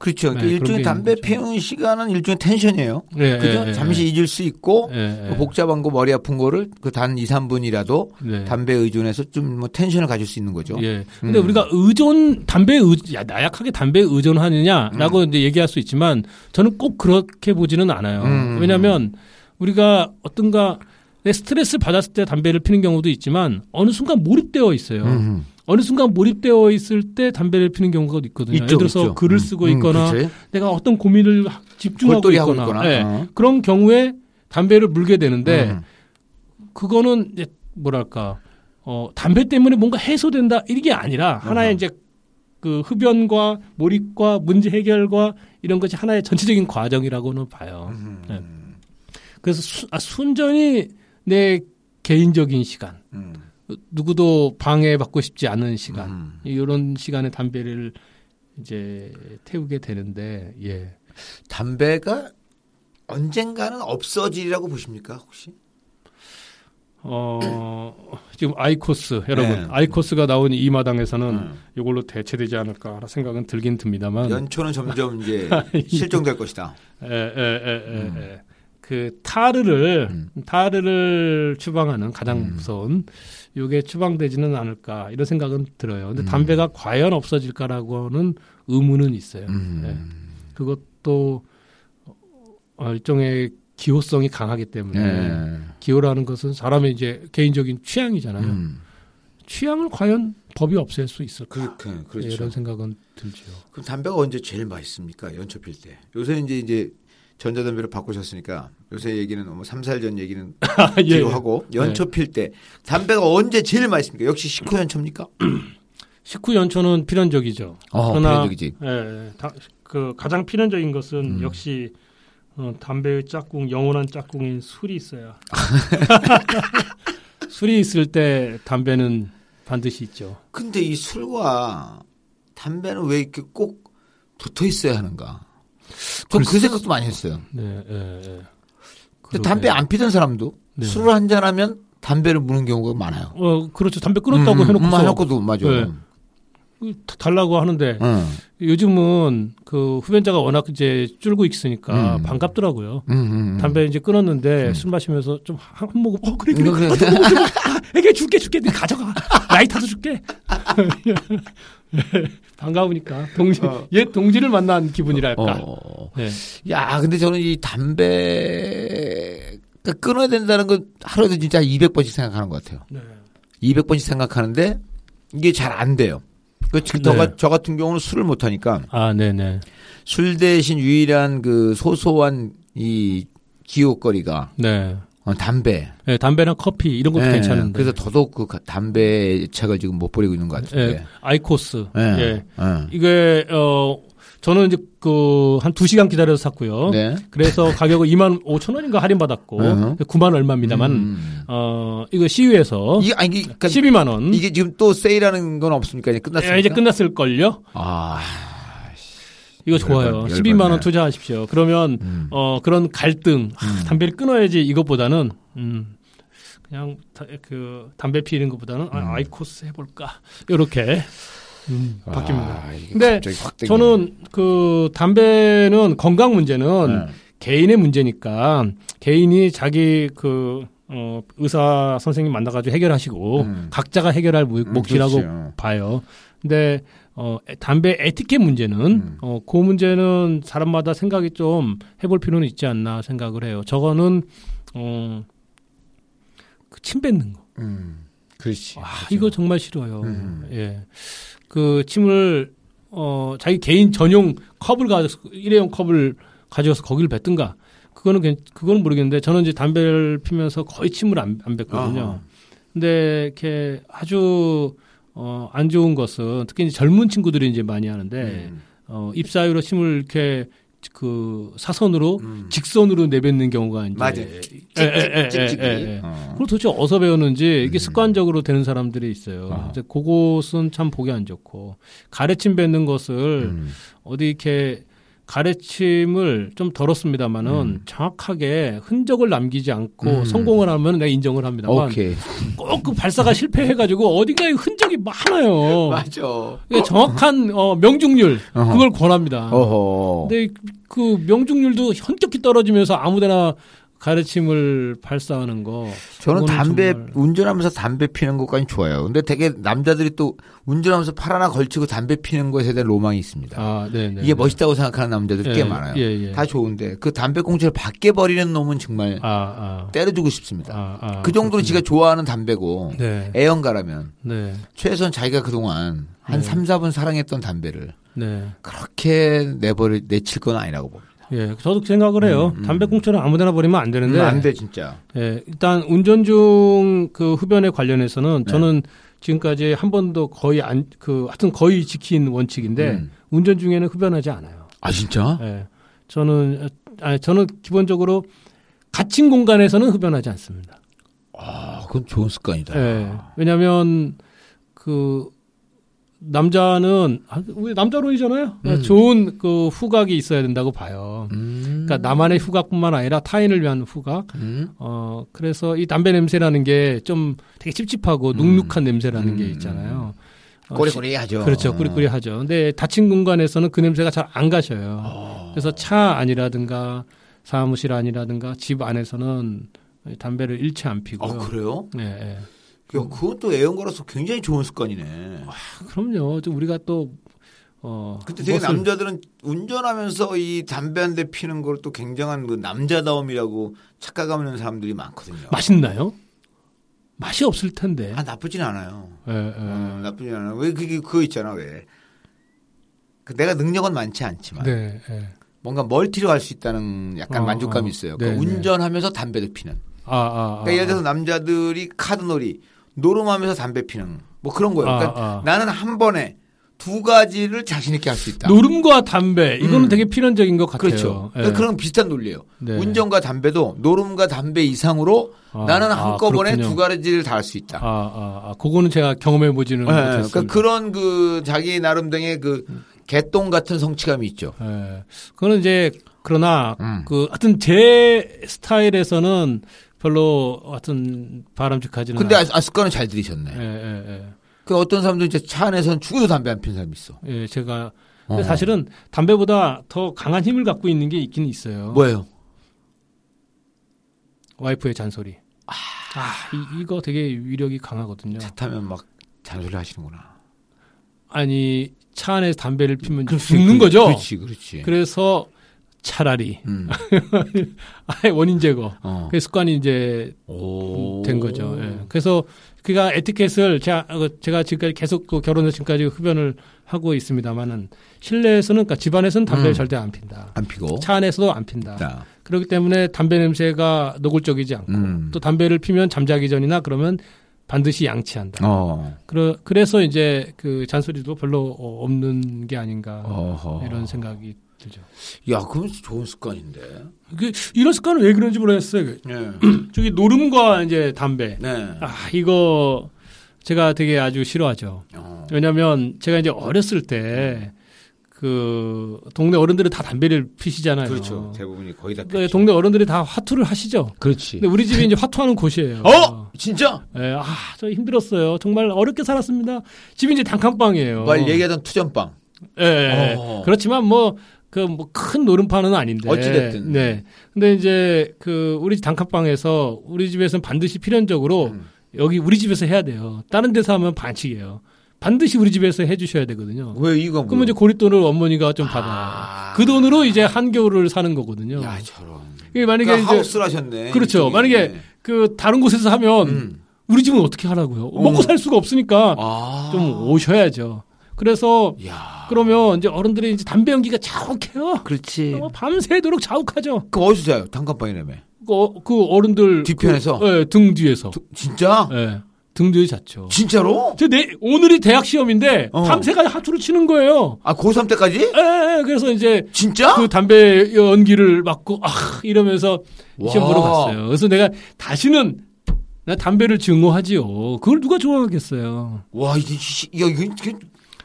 Speaker 1: 그렇죠.
Speaker 2: 네,
Speaker 1: 그 일종의 담배. 피우는 시간은 일종의 텐션이에요.
Speaker 2: 네,
Speaker 1: 그죠?
Speaker 2: 예, 예,
Speaker 1: 잠시 잊을 수 있고
Speaker 2: 예, 예.
Speaker 1: 그 복잡한 거 머리 아픈 거를 그 단 2, 3분이라도
Speaker 2: 네.
Speaker 1: 담배에 의존해서 좀 뭐 텐션을 가질 수 있는 거죠.
Speaker 2: 예. 근데
Speaker 1: 음.
Speaker 2: 우리가 의존 담배에 의, 야, 나약하게 담배에 의존하느냐라고
Speaker 1: 음.
Speaker 2: 이제 얘기할 수 있지만 저는 꼭 그렇게 보지는 않아요.
Speaker 1: 음.
Speaker 2: 왜냐하면 우리가 어떤가 내 스트레스 받았을 때 담배를 피는 경우도 있지만 어느 순간 몰입되어 있어요.
Speaker 1: 음.
Speaker 2: 어느 순간 몰입되어 있을 때 담배를 피는 경우가 있거든요.
Speaker 1: 있죠,
Speaker 2: 예를 들어서
Speaker 1: 있죠.
Speaker 2: 글을
Speaker 1: 음.
Speaker 2: 쓰고
Speaker 1: 음,
Speaker 2: 있거나
Speaker 1: 그치?
Speaker 2: 내가 어떤 고민을 집중하고 있거나,
Speaker 1: 있거나.
Speaker 2: 예.
Speaker 1: 어.
Speaker 2: 그런 경우에 담배를 물게 되는데
Speaker 1: 음.
Speaker 2: 그거는 이제 뭐랄까 어 담배 때문에 뭔가 해소된다 이게 아니라 하나의. 이제 그 흡연과 몰입과 문제 해결과 이런 것이 하나의 전체적인 과정이라고는 봐요.
Speaker 1: 음.
Speaker 2: 네. 그래서 수- 아, 순전히 내 개인적인 시간,
Speaker 1: 음.
Speaker 2: 누구도 방해받고 싶지 않은 시간,
Speaker 1: 음.
Speaker 2: 이런 시간에 담배를 이제 태우게 되는데 예.
Speaker 1: 담배가 언젠가는 없어지리라고 보십니까 혹시?
Speaker 2: 어, 지금 아이코스, 여러분.
Speaker 1: 네.
Speaker 2: 아이코스가 나온 이 마당에서는
Speaker 1: 음.
Speaker 2: 이걸로 대체되지 않을까 생각은 들긴 듭니다만.
Speaker 1: 연초는 점점 이제 실종될 것이다.
Speaker 2: 에, 에, 에, 에, 에. 그 타르를,
Speaker 1: 음.
Speaker 2: 타르를 추방하는 가장
Speaker 1: 음.
Speaker 2: 무서운 요게 추방되지는 않을까 이런 생각은 들어요. 근데
Speaker 1: 음.
Speaker 2: 담배가 과연 없어질까라고는 의문은 있어요.
Speaker 1: 음.
Speaker 2: 네. 그것도 어, 일종의 기호성이 강하기 때문에
Speaker 1: 예.
Speaker 2: 기호라는 것은 사람의 이제 개인적인 취향이잖아요.
Speaker 1: 음.
Speaker 2: 취향을 과연 법이 없앨 수 있을까?
Speaker 1: 그렇게
Speaker 2: 예,
Speaker 1: 그렇죠.
Speaker 2: 이런 생각은 들죠.
Speaker 1: 그럼 담배가 언제 제일 맛있습니까? 연초 필 때. 요새 이제 이제 전자담배로 바꾸셨으니까 요새 얘기는 뭐 3, 4일 전 얘기는
Speaker 2: 예.
Speaker 1: 뒤로 하고 연초 필때 담배가 언제 제일 맛있습니까? 역시 식후 연초입니까?
Speaker 2: 식후 연초는 필연적이죠.
Speaker 1: 어,
Speaker 2: 그러나
Speaker 1: 필연적이지.
Speaker 2: 예, 예. 다, 그 가장 필연적인 것은
Speaker 1: 음.
Speaker 2: 역시 어, 담배의 짝꿍, 영원한 짝꿍인 술이 있어야. 술이 있을 때 담배는 반드시 있죠.
Speaker 1: 근데 이 술과 담배는 왜 이렇게 꼭 붙어 있어야 하는가? 그
Speaker 2: 글쎄-
Speaker 1: 생각도 많이 했어요.
Speaker 2: 네, 예, 예.
Speaker 1: 근데. 담배 안 피던 사람도
Speaker 2: 네.
Speaker 1: 술을 한잔 하면 담배를 무는 경우가 많아요.
Speaker 2: 어, 그렇죠. 담배 끊었다고
Speaker 1: 음,
Speaker 2: 해놓고서
Speaker 1: 음, 해놓고도 맞아.
Speaker 2: 네. 달라고 하는데
Speaker 1: 응.
Speaker 2: 요즘은 그 흡연자가 워낙 이제 줄고 있으니까
Speaker 1: 음.
Speaker 2: 반갑더라고요.
Speaker 1: 음, 음, 음.
Speaker 2: 담배 이제 끊었는데
Speaker 1: 음.
Speaker 2: 술 마시면서 좀 한 모금 어 그래 그래
Speaker 1: 그래.
Speaker 2: 어, 좀 먹어, 좀 먹어. 아, 애게 줄게 줄게 네 가져가 라이터도 줄게 반가우니까 동지
Speaker 1: 어.
Speaker 2: 옛 동지를 만난 기분이랄까
Speaker 1: 어.
Speaker 2: 네.
Speaker 1: 야, 근데 저는 이 담배 가 끊어야 된다는 건 하루에도 진짜 200번씩 생각하는 것 같아요.
Speaker 2: 네.
Speaker 1: 200번씩 생각하는데 이게 잘 안 돼요. 그, 저,
Speaker 2: 네.
Speaker 1: 저 같은 경우는 술을 못 하니까
Speaker 2: 아 네네
Speaker 1: 술 대신 유일한 그 소소한 이 기호거리가
Speaker 2: 네.
Speaker 1: 어, 담배.
Speaker 2: 네, 담배나 커피 이런 것도
Speaker 1: 예,
Speaker 2: 괜찮은데
Speaker 1: 그래서 더더욱 그 담배 책을 지금 못 버리고 있는 것 같은데.
Speaker 2: 예, 아이코스
Speaker 1: 예.
Speaker 2: 예.
Speaker 1: 예.
Speaker 2: 이게 어 저는 이제 그 한 두 시간 기다려서 샀고요.
Speaker 1: 네.
Speaker 2: 그래서 가격을 2만 5천 원인가 할인 받았고
Speaker 1: 어허.
Speaker 2: 9만 얼마입니다만
Speaker 1: 음.
Speaker 2: 어 이거 CU에서
Speaker 1: 이게 아니 이게 그러니까
Speaker 2: 12만 원.
Speaker 1: 이게 지금 또 세일하는 건 없습니까? 이제 끝났습니까?
Speaker 2: 예, 이제 끝났을 걸요.
Speaker 1: 아,
Speaker 2: 이거 좋아요.
Speaker 1: 열받네.
Speaker 2: 12만 원 투자하십시오. 그러면
Speaker 1: 음.
Speaker 2: 어 그런 갈등 아, 담배를 끊어야지 이것보다는 음 그냥 다, 그 담배 피는 것보다는 아,
Speaker 1: 음.
Speaker 2: 아이코스 해볼까 이렇게 음, 바뀝니다.
Speaker 1: 아, 이게
Speaker 2: 근데. 저는 그 담배는 건강 문제는
Speaker 1: 네.
Speaker 2: 개인의 문제니까 개인이 자기 그 어, 의사 선생님 만나가지고 해결하시고
Speaker 1: 음.
Speaker 2: 각자가 해결할 무-
Speaker 1: 음,
Speaker 2: 몫이라고
Speaker 1: 그렇죠.
Speaker 2: 봐요. 근데 어, 에- 담배 에티켓 문제는
Speaker 1: 음.
Speaker 2: 어, 그 문제는 사람마다 생각이 좀 해볼 필요는 있지 않나 생각을 해요. 저거는 어, 그침 뱉는 거.
Speaker 1: 음, 그렇지.
Speaker 2: 아,
Speaker 1: 그렇죠.
Speaker 2: 이거 정말 싫어요.
Speaker 1: 음.
Speaker 2: 예. 그 침을 어 자기 개인 전용 컵을 가져서 일회용 컵을 가져와서 거기를 뱉든가. 그거는 괜- 그거는 모르겠는데 저는 이제 담배를 피면서 거의 침을 안, 안 뱉거든요.
Speaker 1: 아하.
Speaker 2: 근데 이렇게 아주 어 안 좋은 것은 특히 이제 젊은 친구들이 이제 많이 하는데
Speaker 1: 음.
Speaker 2: 어 입 사이로 침을 이렇게 그 사선으로
Speaker 1: 음.
Speaker 2: 직선으로 내뱉는 경우가 이제
Speaker 1: 맞아요.
Speaker 2: 예, 예, 예.
Speaker 1: 어.
Speaker 2: 그걸 도대체 어디서 배웠는지 이게
Speaker 1: 음.
Speaker 2: 습관적으로 되는 사람들이 있어요.
Speaker 1: 아.
Speaker 2: 이제 그것은 참 보기 안 좋고 가래침 뱉는 것을
Speaker 1: 음.
Speaker 2: 어디 이렇게 가래침을 좀 덜었습니다마는
Speaker 1: 음.
Speaker 2: 정확하게 흔적을 남기지 않고
Speaker 1: 음.
Speaker 2: 성공을 하면 내가 인정을 합니다만. 꼭 그 발사가 실패해가지고 어딘가에 흔적이 많아요.
Speaker 1: 맞아.
Speaker 2: 이게 정확한 어, 명중률
Speaker 1: 어허.
Speaker 2: 그걸 권합니다.
Speaker 1: 어허.
Speaker 2: 근데 그 명중률도 현격히 떨어지면서 아무데나 가래침을 발사하는 거.
Speaker 1: 저는 담배 운전하면서 담배 피는 것까지 좋아요. 근데 되게 남자들이 또 운전하면서 팔 하나 걸치고 담배 피는 것에 대한 로망이 있습니다.
Speaker 2: 아, 네, 네.
Speaker 1: 이게 멋있다고 생각하는 남자들이 꽤
Speaker 2: 예,
Speaker 1: 많아요.
Speaker 2: 예, 예.
Speaker 1: 다 좋은데 그 담배 꽁초를 밖에 버리는 놈은 정말
Speaker 2: 아, 아.
Speaker 1: 때려주고 싶습니다.
Speaker 2: 아, 아,
Speaker 1: 그 정도로 지가 좋아하는 담배고
Speaker 2: 네.
Speaker 1: 애연가라면
Speaker 2: 네.
Speaker 1: 최소한 자기가 그동안 한
Speaker 2: 네.
Speaker 1: 3, 4분 사랑했던 담배를
Speaker 2: 네.
Speaker 1: 그렇게 내버리 내칠 건 아니라고 봅니다.
Speaker 2: 예, 저도 생각을 해요.
Speaker 1: 음, 음.
Speaker 2: 담배 꽁초는 아무데나 버리면 안 되는데.
Speaker 1: 음, 안돼 진짜.
Speaker 2: 예, 일단 운전 중 그 흡연에 관련해서는
Speaker 1: 네.
Speaker 2: 저는 지금까지 한 번도 거의 안, 그, 하여튼 거의 지킨 원칙인데
Speaker 1: 음.
Speaker 2: 운전 중에는 흡연하지 않아요.
Speaker 1: 아 진짜?
Speaker 2: 예. 저는, 아니, 저는 기본적으로 갇힌 공간에서는 흡연하지 않습니다.
Speaker 1: 아 그건 좋은 습관이다.
Speaker 2: 예. 왜냐면 그 남자는 아, 우리 남자론이잖아요.
Speaker 1: 음.
Speaker 2: 좋은 그 후각이 있어야 된다고 봐요.
Speaker 1: 음.
Speaker 2: 그러니까 나만의 후각뿐만 아니라 타인을 위한 후각.
Speaker 1: 음.
Speaker 2: 어 그래서 이 담배 냄새라는 게 좀 되게 찝찝하고 눅눅한 냄새라는
Speaker 1: 음.
Speaker 2: 게 있잖아요. 어,
Speaker 1: 꼬리꼬리하죠.
Speaker 2: 시- 그렇죠. 꾸리꾸리하죠. 근데 닫힌 공간에서는 그 냄새가 잘 안 가셔요.
Speaker 1: 어.
Speaker 2: 그래서 차 안이라든가 사무실 안이라든가 집 안에서는 담배를 일체 안 피고요.
Speaker 1: 아 그래요?
Speaker 2: 예, 예.
Speaker 1: 야, 그건 또 애연가로서 굉장히 좋은 습관이네.
Speaker 2: 그럼요. 좀 우리가 또 어.
Speaker 1: 근데 되게
Speaker 2: 멋을-
Speaker 1: 남자들은 운전하면서 이 담배 한 대 피는 걸 또 굉장한 그 남자다움이라고 착각하는 사람들이 많거든요.
Speaker 2: 맛있나요? 맛이 없을 텐데.
Speaker 1: 아 나쁘진 않아요.
Speaker 2: 예, 예.
Speaker 1: 어, 나쁘진 않아요. 왜 그게 그거 있잖아 왜. 그 내가 능력은 많지 않지만
Speaker 2: 네, 예.
Speaker 1: 뭔가 멀티로 할 수 있다는 약간
Speaker 2: 어,
Speaker 1: 만족감이
Speaker 2: 어.
Speaker 1: 있어요.
Speaker 2: 네,
Speaker 1: 그러니까
Speaker 2: 네.
Speaker 1: 운전하면서 담배도 피는.
Speaker 2: 아, 아, 아.
Speaker 1: 그러니까 예를 들어서 남자들이 카드놀이 노름하면서 담배 피는 뭐 그런 거예요. 그러니까
Speaker 2: 아, 아.
Speaker 1: 나는 한 번에 두 가지를 자신 있게 할 수 있다.
Speaker 2: 노름과 담배 이거는
Speaker 1: 음.
Speaker 2: 되게 필연적인 것 같아요.
Speaker 1: 그렇죠.
Speaker 2: 예.
Speaker 1: 그러니까 그런 비슷한 논리예요.
Speaker 2: 네.
Speaker 1: 운전과 담배도 노름과 담배 이상으로
Speaker 2: 아,
Speaker 1: 나는
Speaker 2: 아,
Speaker 1: 한꺼번에. 두 가지를 다 할 수 있다.
Speaker 2: 아, 아, 아, 그거는 제가 경험해 보지는
Speaker 1: 네,
Speaker 2: 못했습니다.
Speaker 1: 그러니까 그런 그 자기 나름대로의 그 개똥 같은 성취감이 있죠.
Speaker 2: 예. 그거는 이제 그러나
Speaker 1: 음.
Speaker 2: 그 하여튼 제 스타일에서는 별로 하여튼 바람직하지는
Speaker 1: 근데
Speaker 2: 않-
Speaker 1: 아, 아, 습관은 잘 들이셨네.
Speaker 2: 예, 예, 예.
Speaker 1: 그 어떤 사람들 이제 차 안에서는 죽어도 담배 안 피는 사람이 있어.
Speaker 2: 예, 제가 근데
Speaker 1: 어.
Speaker 2: 사실은 담배보다 더 강한 힘을 갖고 있는 게 있긴 있어요.
Speaker 1: 뭐예요?
Speaker 2: 와이프의 잔소리. 아, 이, 이거 되게 위력이 강하거든요.
Speaker 1: 차 타면 막 잔소리 하시는구나.
Speaker 2: 아니 차 안에서 담배를 피면
Speaker 1: 그렇지,
Speaker 2: 죽는
Speaker 1: 그-
Speaker 2: 거죠.
Speaker 1: 그렇지, 그렇지.
Speaker 2: 그래서 차라리
Speaker 1: 음.
Speaker 2: 아예 원인 제거.
Speaker 1: 어.
Speaker 2: 그 습관이 이제
Speaker 1: 오.
Speaker 2: 된 거죠. 예. 그래서 그가 에티켓을 제가 어, 제가 지금까지 계속 그 결혼해서 지금까지 흡연을 하고 있습니다만은 실내에서는 그러니까 집안에서는 담배를
Speaker 1: 음.
Speaker 2: 절대 안 핀다.
Speaker 1: 안 피고.
Speaker 2: 차 안에서도 안 핀다.
Speaker 1: 자.
Speaker 2: 그렇기 때문에 담배 냄새가 노골적이지 않고
Speaker 1: 음.
Speaker 2: 또 담배를 피면 잠자기 전이나 그러면 반드시 양치한다.
Speaker 1: 어.
Speaker 2: 그러, 그래서 이제 그 잔소리도 별로 어, 없는 게 아닌가
Speaker 1: 어허.
Speaker 2: 이런 생각이 들죠.
Speaker 1: 야, 그건 좋은 습관인데.
Speaker 2: 그 이런 습관은 왜 그런지 모르겠어요. 그
Speaker 1: 네.
Speaker 2: 저기 노름과 이제 담배.
Speaker 1: 네.
Speaker 2: 아 이거 제가 되게 아주 싫어하죠.
Speaker 1: 어.
Speaker 2: 왜냐하면 제가 이제 어렸을 때 그 동네 어른들은 다 담배를 피시잖아요.
Speaker 1: 그렇죠. 대부분이 거의 다.
Speaker 2: 그 동네 어른들이 다 화투를 하시죠.
Speaker 1: 그렇지.
Speaker 2: 근데 우리 집이 이제 화투하는 곳이에요.
Speaker 1: 어? 진짜?
Speaker 2: 예, 아, 저 힘들었어요. 정말 어렵게 살았습니다. 집이 이제 단칸방이에요.
Speaker 1: 말 얘기하던 투전빵.
Speaker 2: 예, 예.
Speaker 1: 어.
Speaker 2: 그렇지만 뭐, 그, 뭐, 큰 노름판은 아닌데.
Speaker 1: 어찌됐든.
Speaker 2: 네. 근데 이제, 그, 우리 집 단칸방에서, 우리 집에서는 반드시 필연적으로,
Speaker 1: 음.
Speaker 2: 여기 우리 집에서 해야 돼요. 다른 데서 하면 반칙이에요. 반드시 우리 집에서 해주셔야 되거든요.
Speaker 1: 왜 이거
Speaker 2: 그러면 이제 고립돈을 어머니가 좀 받아요.
Speaker 1: 아.
Speaker 2: 그 돈으로 이제 한겨울을 사는 거거든요.
Speaker 1: 야, 저런.
Speaker 2: 이게 만약에
Speaker 1: 그러니까
Speaker 2: 이제,
Speaker 1: 하우스를 하셨네.
Speaker 2: 그렇죠.
Speaker 1: 이쪽에.
Speaker 2: 만약에 그, 다른 곳에서 하면,
Speaker 1: 음.
Speaker 2: 우리 집은 어떻게 하라고요? 먹고
Speaker 1: 어.
Speaker 2: 살 수가 없으니까,
Speaker 1: 아.
Speaker 2: 좀 오셔야죠. 그래서,
Speaker 1: 야.
Speaker 2: 그러면 이제 어른들이 이제 담배 연기가 자욱해요.
Speaker 1: 그렇지.
Speaker 2: 어, 밤새도록 자욱하죠.
Speaker 1: 그 어디서 자요? 단칸방이라며.
Speaker 2: 그, 어- 그 어른들
Speaker 1: 뒤편에서?
Speaker 2: 그, 예, 등 뒤에서.
Speaker 1: 두- 진짜?
Speaker 2: 예, 등 뒤에 잤죠.
Speaker 1: 진짜로?
Speaker 2: 저 내, 오늘이 대학 시험인데
Speaker 1: 어.
Speaker 2: 밤새까지 하투를 치는 거예요.
Speaker 1: 아, 고3 때까지?
Speaker 2: 예, 예, 그래서 이제
Speaker 1: 진짜?
Speaker 2: 그 담배 연기를 맡고 아 이러면서 시험
Speaker 1: 와.
Speaker 2: 보러 갔어요. 그래서 내가 다시는 나 담배를 증오하지요. 그걸 누가 좋아하겠어요.
Speaker 1: 와, 이게, 시- 야, 이거, 이게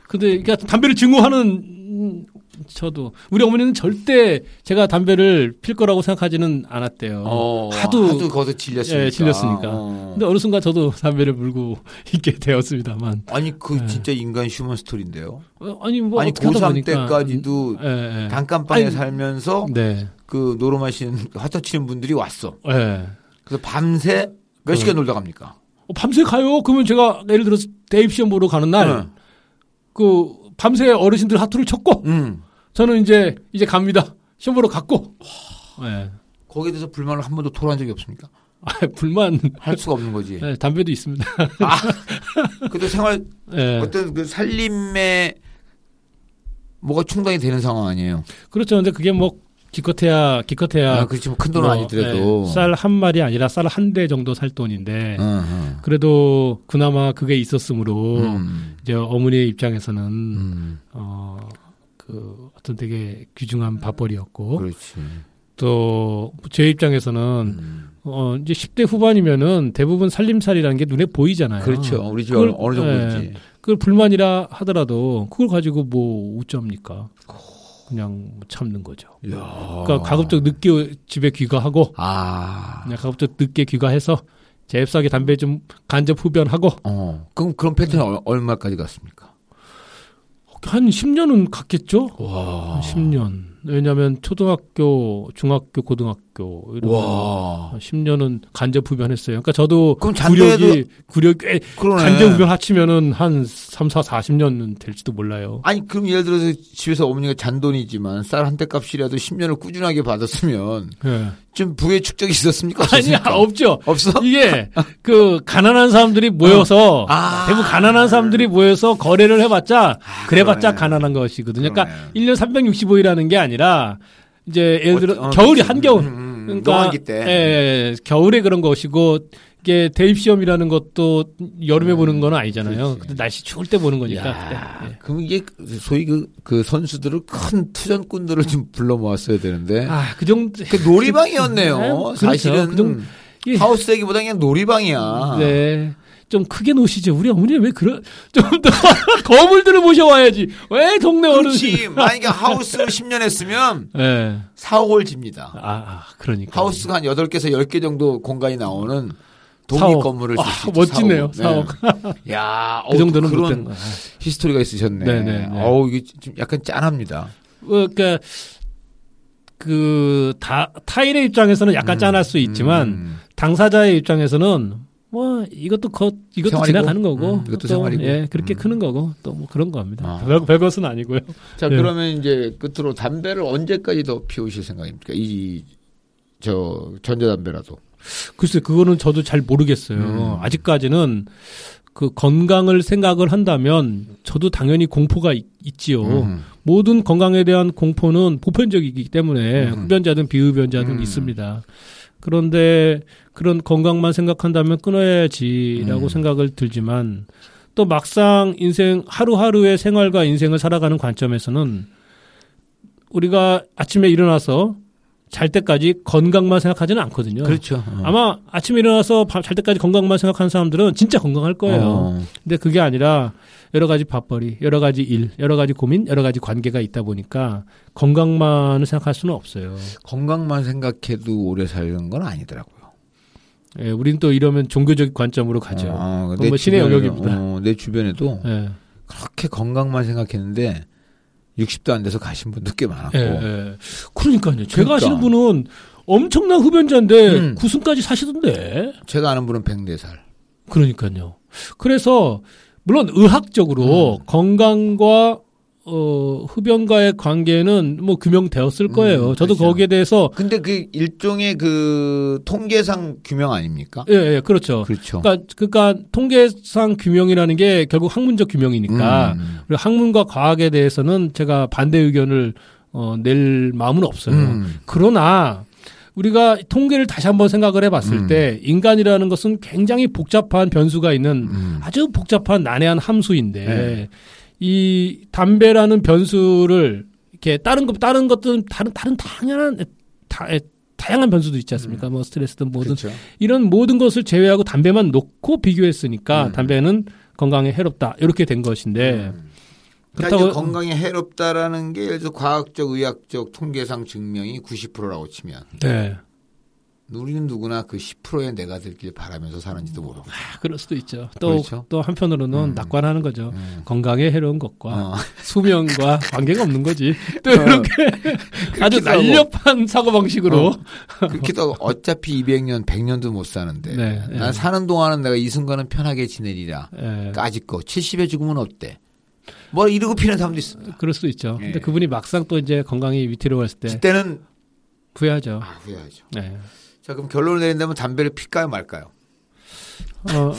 Speaker 2: 근데 그러니까 담배를 증오하는 음, 저도 우리 어머니는 절대 제가 담배를 필 거라고 생각하지는 않았대요.
Speaker 1: 어,
Speaker 2: 하도,
Speaker 1: 하도 거기서 질렸으니까.
Speaker 2: 예, 질렸으니까.
Speaker 1: 어.
Speaker 2: 근데 어느 순간 저도 담배를 물고 있게 되었습니다만.
Speaker 1: 아니, 그
Speaker 2: 네.
Speaker 1: 진짜 인간 휴먼 스토리인데요.
Speaker 2: 어, 아니 뭐
Speaker 1: 아니,
Speaker 2: 어떻게 하다
Speaker 1: 고3
Speaker 2: 보니까
Speaker 1: 때까지도
Speaker 2: 예, 예.
Speaker 1: 단칸방에
Speaker 2: 아니,
Speaker 1: 살면서
Speaker 2: 네.
Speaker 1: 그 노름하시는 화터 치는 분들이 왔어.
Speaker 2: 예.
Speaker 1: 그래서 밤새 몇 시간 놀다 갑니까?
Speaker 2: 어, 밤새 가요. 그러면 제가 예를 들어서 대입 시험 보러 가는 날 그 밤새 어르신들 하투를 쳤고
Speaker 1: 응.
Speaker 2: 저는 이제 이제 갑니다. 시험 보러 갔고. 예.
Speaker 1: 거기에 대해서 불만을 한 번도 토로한 적이 없습니까?
Speaker 2: 아, 불만
Speaker 1: 할 수가 없는 거지.
Speaker 2: 예, 담배도 있습니다.
Speaker 1: 그래도 생활
Speaker 2: 예.
Speaker 1: 어떤 그 살림에 뭐가 충당이 되는 상황 아니에요.
Speaker 2: 그렇죠. 근데 그게 뭐 기껏해야 기껏해야
Speaker 1: 아, 그렇지 뭐 큰 돈은 아니더라도.
Speaker 2: 예, 쌀한 마리 아니라 쌀 한 대 정도 살 돈인데
Speaker 1: 응, 응.
Speaker 2: 그래도 그나마 그게 있었으므로
Speaker 1: 음,
Speaker 2: 이제 어머니의 입장에서는
Speaker 1: 음,
Speaker 2: 어그 어떤 되게 귀중한 밥벌이였고
Speaker 1: 그렇지.
Speaker 2: 또제 입장에서는
Speaker 1: 음.
Speaker 2: 어 이제 10대 후반이면은 대부분 살림살이라는 게 눈에 보이잖아요.
Speaker 1: 그렇죠. 우리 집 어느 정도인지.
Speaker 2: 그걸 불만이라 하더라도 그걸 가지고 뭐 어쩝니까? 그냥 뭐 참는 거죠.
Speaker 1: 야.
Speaker 2: 그러니까 가급적 늦게 집에 귀가하고
Speaker 1: 아.
Speaker 2: 그냥 가급적 늦게 귀가해서 잽싸게 담배 좀 간접 흡연하고
Speaker 1: 어. 그럼 그런 패턴이 얼- 얼마까지 갔습니까?
Speaker 2: 한 10년은 갔겠죠?
Speaker 1: 와.
Speaker 2: 한 10년. 왜냐하면 초등학교, 중학교, 고등학교 이런
Speaker 1: 와.
Speaker 2: 10년은 간접 흡연했어요. 그러니까 저도
Speaker 1: 그럼
Speaker 2: 구력이
Speaker 1: 잔대에도-
Speaker 2: 구력 꽤
Speaker 1: 그러네.
Speaker 2: 간접 흡연 합치면은 한 3, 4, 40년은 될지도 몰라요.
Speaker 1: 아니 그럼 예를 들어서 집에서 어머니가 잔돈이지만 쌀 한 대 값이라도 10년을 꾸준하게 받았으면
Speaker 2: 예.
Speaker 1: 좀 부의 축적이 있었습니까? 없었습니까?
Speaker 2: 없죠.
Speaker 1: 없어?
Speaker 2: 이게 그 가난한 사람들이 모여서
Speaker 1: 아.
Speaker 2: 대부분 가난한 사람들이 모여서 거래를 해봤자 그래봤자
Speaker 1: 그러네.
Speaker 2: 가난한 것이거든요. 그러니까
Speaker 1: 그러네.
Speaker 2: 1년 365일하는 게 아니라 이제 예를 들어
Speaker 1: 어, 어,
Speaker 2: 겨울이. 한겨울
Speaker 1: 음, 음,
Speaker 2: 그러니까
Speaker 1: 농한기 때.
Speaker 2: 예, 예, 겨울에 그런 것이고 이게 대입 시험이라는 것도 여름에 보는 건 아니잖아요.
Speaker 1: 그렇지.
Speaker 2: 근데 날씨 추울 때 보는 거니까.
Speaker 1: 야,
Speaker 2: 예, 예.
Speaker 1: 그럼 이게 소위 그, 그 선수들을 큰 투전꾼들을 좀 불러 모았어야 되는데.
Speaker 2: 아, 그 정도.
Speaker 1: 그 놀이방이었네요.
Speaker 2: 네, 그렇죠.
Speaker 1: 사실은
Speaker 2: 그 정도- 예.
Speaker 1: 하우스 얘기보다 그냥 놀이방이야.
Speaker 2: 네. 좀 크게 노시죠. 우리 어머니 왜 그런 좀 더 거물들을 모셔와야지. 왜 동네 어르신?
Speaker 1: 그렇지. 만약에 하우스를 10년 했으면
Speaker 2: 예.
Speaker 1: 4, 5월 집니다.
Speaker 2: 아, 아, 그러니까.
Speaker 1: 하우스가 한 8개에서 10개 정도 공간이 나오는 독립. 건물을
Speaker 2: 아,
Speaker 1: 쓸수 있죠.
Speaker 2: 멋지네요,
Speaker 1: 사옥. 네. 야,
Speaker 2: 그 정도는
Speaker 1: 그런
Speaker 2: 거야.
Speaker 1: 히스토리가 있으셨네.
Speaker 2: 네네, 네.
Speaker 1: 어우, 이게 좀 약간 짠합니다.
Speaker 2: 어, 그러니까 그 다, 타일의 입장에서는 약간 짠할 수 있지만
Speaker 1: 음.
Speaker 2: 당사자의 입장에서는 뭐 이것도 거, 이것도
Speaker 1: 생활이고,
Speaker 2: 지나가는 거고
Speaker 1: 음, 이것도
Speaker 2: 또,
Speaker 1: 생활이고.
Speaker 2: 예 그렇게
Speaker 1: 음.
Speaker 2: 크는 거고 또 뭐 그런 겁니다.
Speaker 1: 아.
Speaker 2: 별, 별 것은 아니고요.
Speaker 1: 자,
Speaker 2: 네.
Speaker 1: 그러면 이제 끝으로 담배를 언제까지 더 피우실 생각입니까? 이, 저, 전자담배라도.
Speaker 2: 글쎄 그거는 저도 잘 모르겠어요.
Speaker 1: 음.
Speaker 2: 아직까지는 그 건강을 생각을 한다면 저도 당연히 공포가 있, 지요
Speaker 1: 음.
Speaker 2: 모든 건강에 대한 공포는 보편적이기 때문에
Speaker 1: 음.
Speaker 2: 흡연자든 비흡연자든
Speaker 1: 음.
Speaker 2: 있습니다. 그런데 그런 건강만 생각한다면 끊어야지라고
Speaker 1: 음.
Speaker 2: 생각을 들지만 또 막상 인생 하루하루의 생활과 인생을 살아가는 관점에서는 우리가 아침에 일어나서 잘 때까지 건강만 생각하지는 않거든요.
Speaker 1: 그렇죠. 어.
Speaker 2: 아마 아침에 일어나서 밤잘 때까지 건강만 생각하는 사람들은 진짜 건강할 거예요.
Speaker 1: 어.
Speaker 2: 근데 그게 아니라 여러 가지 밥벌이, 여러 가지 일, 여러 가지 고민, 여러 가지 관계가 있다 보니까 건강만을 생각할 수는 없어요.
Speaker 1: 건강만 생각해도 오래 사는 건 아니더라고요.
Speaker 2: 예, 우리는 또 이러면 종교적 관점으로 가죠.
Speaker 1: 어,
Speaker 2: 그건 뭐 신의 영역입니다.
Speaker 1: 어, 내 주변에도
Speaker 2: 예,
Speaker 1: 그렇게 건강만 생각했는데 60도 안 돼서 가신 분도 꽤 많았고.
Speaker 2: 예, 예. 그러니까요. 제가
Speaker 1: 그러니까.
Speaker 2: 아시는 분은 엄청난 흡연자인데
Speaker 1: 음.
Speaker 2: 구순까지 사시던데.
Speaker 1: 제가 아는 분은 104살.
Speaker 2: 그러니까요. 그래서 물론 의학적으로
Speaker 1: 음.
Speaker 2: 건강과 어 흡연과의 관계는 뭐 규명되었을 거예요.
Speaker 1: 음,
Speaker 2: 저도
Speaker 1: 그렇죠.
Speaker 2: 거기에 대해서
Speaker 1: 근데 그 일종의 그 통계상 규명 아닙니까?
Speaker 2: 예, 예 그렇죠.
Speaker 1: 그렇죠.
Speaker 2: 그러니까 그러니까 통계상 규명이라는 게 결국 학문적 규명이니까
Speaker 1: 음.
Speaker 2: 그리고 학문과 과학에 대해서는 제가 반대 의견을 어, 낼 마음은 없어요.
Speaker 1: 음.
Speaker 2: 그러나 우리가 통계를 다시 한번 생각을 해봤을
Speaker 1: 음.
Speaker 2: 때 인간이라는 것은 굉장히 복잡한 변수가 있는
Speaker 1: 음.
Speaker 2: 아주 복잡한 난해한 함수인데
Speaker 1: 네.
Speaker 2: 이 담배라는 변수를 이렇게 다른 것 다른 것들은 다른 다른 당연한 다, 다양한 변수도 있지 않습니까? 뭐 스트레스든 뭐든
Speaker 1: 그렇죠.
Speaker 2: 이런 모든 것을 제외하고 담배만 놓고 비교했으니까
Speaker 1: 음.
Speaker 2: 담배는 건강에 해롭다 이렇게 된 것인데
Speaker 1: 음. 그러니까
Speaker 2: 그렇다고-
Speaker 1: 건강에 해롭다라는 게 예를 들어 과학적, 의학적, 통계상 증명이 90%라고 치면
Speaker 2: 네
Speaker 1: 우리는 누구나 그 10%에 내가 들길 바라면서 사는지도 모르고.
Speaker 2: 아, 그럴 수도 있죠. 또
Speaker 1: 그렇죠.
Speaker 2: 또 한편으로는
Speaker 1: 음.
Speaker 2: 낙관하는 거죠.
Speaker 1: 음.
Speaker 2: 건강에 해로운 것과
Speaker 1: 어.
Speaker 2: 수명과 관계가 없는 거지. 또
Speaker 1: 어.
Speaker 2: 이렇게 아주. 날렵한 사고 방식으로
Speaker 1: 그렇게도 어차피 200년, 100년도 못 사는데
Speaker 2: 네, 네.
Speaker 1: 난 사는 동안은 내가 이 순간은 편하게 지내리라.
Speaker 2: 예,
Speaker 1: 까짓 거 70에 죽으면 어때? 뭐 이러고 피는 사람도 있습니다.
Speaker 2: 그럴 수도 있죠.
Speaker 1: 예.
Speaker 2: 근데 그분이 막상 또 이제 건강이 위태로웠을 때
Speaker 1: 그때는
Speaker 2: 후회하죠.
Speaker 1: 아, 후회하죠.
Speaker 2: 네.
Speaker 1: 자 그럼 결론을 내린다면 담배를 필까요 말까요?
Speaker 2: 어.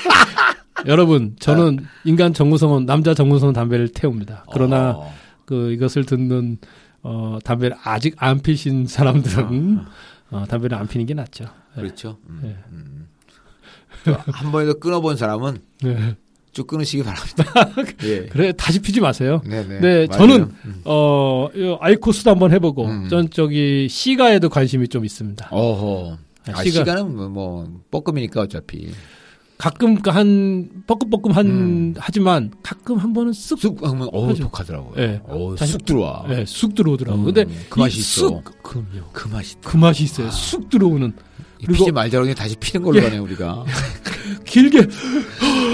Speaker 2: 여러분, 저는 인간 정구성은 남자 정구성은 담배를 태웁니다. 그러나
Speaker 1: 어.
Speaker 2: 그 이것을 듣는 어 담배를 아직 안 피신 사람들은 어, 담배를 안 피는 게 낫죠. 네.
Speaker 1: 그렇죠. 음,
Speaker 2: 네.
Speaker 1: 음. 또한 번이라도 끊어본 사람은
Speaker 2: 네.
Speaker 1: 쭉 끊으시기 바랍니다. 예.
Speaker 2: 그래 다시 피지 마세요.
Speaker 1: 네네.
Speaker 2: 네,
Speaker 1: 맞아요.
Speaker 2: 저는
Speaker 1: 음.
Speaker 2: 어이 아이코스도 한번 해보고
Speaker 1: 음.
Speaker 2: 전 저기 시가에도 관심이 좀 있습니다.
Speaker 1: 어허. 아,
Speaker 2: 시가-
Speaker 1: 시간은 뭐, 뭐 뻐끔이니까 어차피
Speaker 2: 가끔 뻐끔뻐끔 한
Speaker 1: 음.
Speaker 2: 하지만 가끔 한 번은
Speaker 1: 쓱쑥 하면 어우
Speaker 2: 하죠.
Speaker 1: 독하더라고요.
Speaker 2: 네.
Speaker 1: 어우
Speaker 2: 다시-
Speaker 1: 쑥 들어와.
Speaker 2: 네, 쑥 들어오더라고.
Speaker 1: 음,
Speaker 2: 근데
Speaker 1: 그 맛이
Speaker 2: 이
Speaker 1: 있어.
Speaker 2: 쑥 그럼요.
Speaker 1: 그 맛이
Speaker 2: 그 맛이 있어요.
Speaker 1: 아.
Speaker 2: 쑥 들어오는
Speaker 1: 이
Speaker 2: 그리고-
Speaker 1: 피지 말자고 다시 피는 걸로
Speaker 2: 예.
Speaker 1: 가네 우리가.
Speaker 2: 길게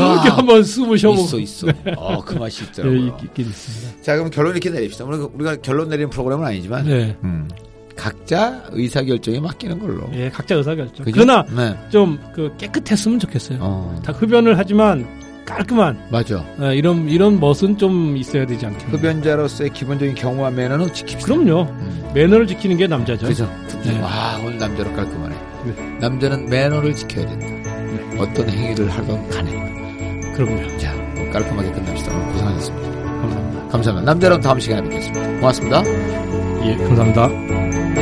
Speaker 1: 아,
Speaker 2: 이렇게 한번 숨을 쉬어보고
Speaker 1: 있어 있어. 어, 그 맛이
Speaker 2: 네,
Speaker 1: 있더라고요.
Speaker 2: 있- 있긴 있습니다.
Speaker 1: 자 그럼 결론 이렇게 내립시다. 우리가, 우리가 결론 내리는 프로그램은 아니지만
Speaker 2: 네.
Speaker 1: 음, 각자 의사 결정에 맡기는 걸로.
Speaker 2: 예, 각자 의사 결정.
Speaker 1: 그죠?
Speaker 2: 그러나
Speaker 1: 네.
Speaker 2: 좀그 깨끗했으면 좋겠어요.
Speaker 1: 어,
Speaker 2: 다 흡연을 하지만 깔끔한
Speaker 1: 맞아.
Speaker 2: 어, 이런 이런 멋은 좀 있어야 되지 않겠나.
Speaker 1: 흡연자로서의 기본적인 경우와 매너는 지킵시다.
Speaker 2: 그럼요.
Speaker 1: 음.
Speaker 2: 매너를 지키는 게 남자죠.
Speaker 1: 그죠.
Speaker 2: 네.
Speaker 1: 와 오늘 남자로 깔끔하네.
Speaker 2: 네.
Speaker 1: 남자는 매너를 지켜야 된다. 어떤 행위를 하던 간에.
Speaker 2: 그럼요.
Speaker 1: 자, 뭐 깔끔하게 끝납시다. 오늘 고생하셨습니다.
Speaker 2: 감사합니다.
Speaker 1: 감사합니다. 남자랑 다음 시간에 뵙겠습니다. 고맙습니다.
Speaker 2: 예, 감사합니다.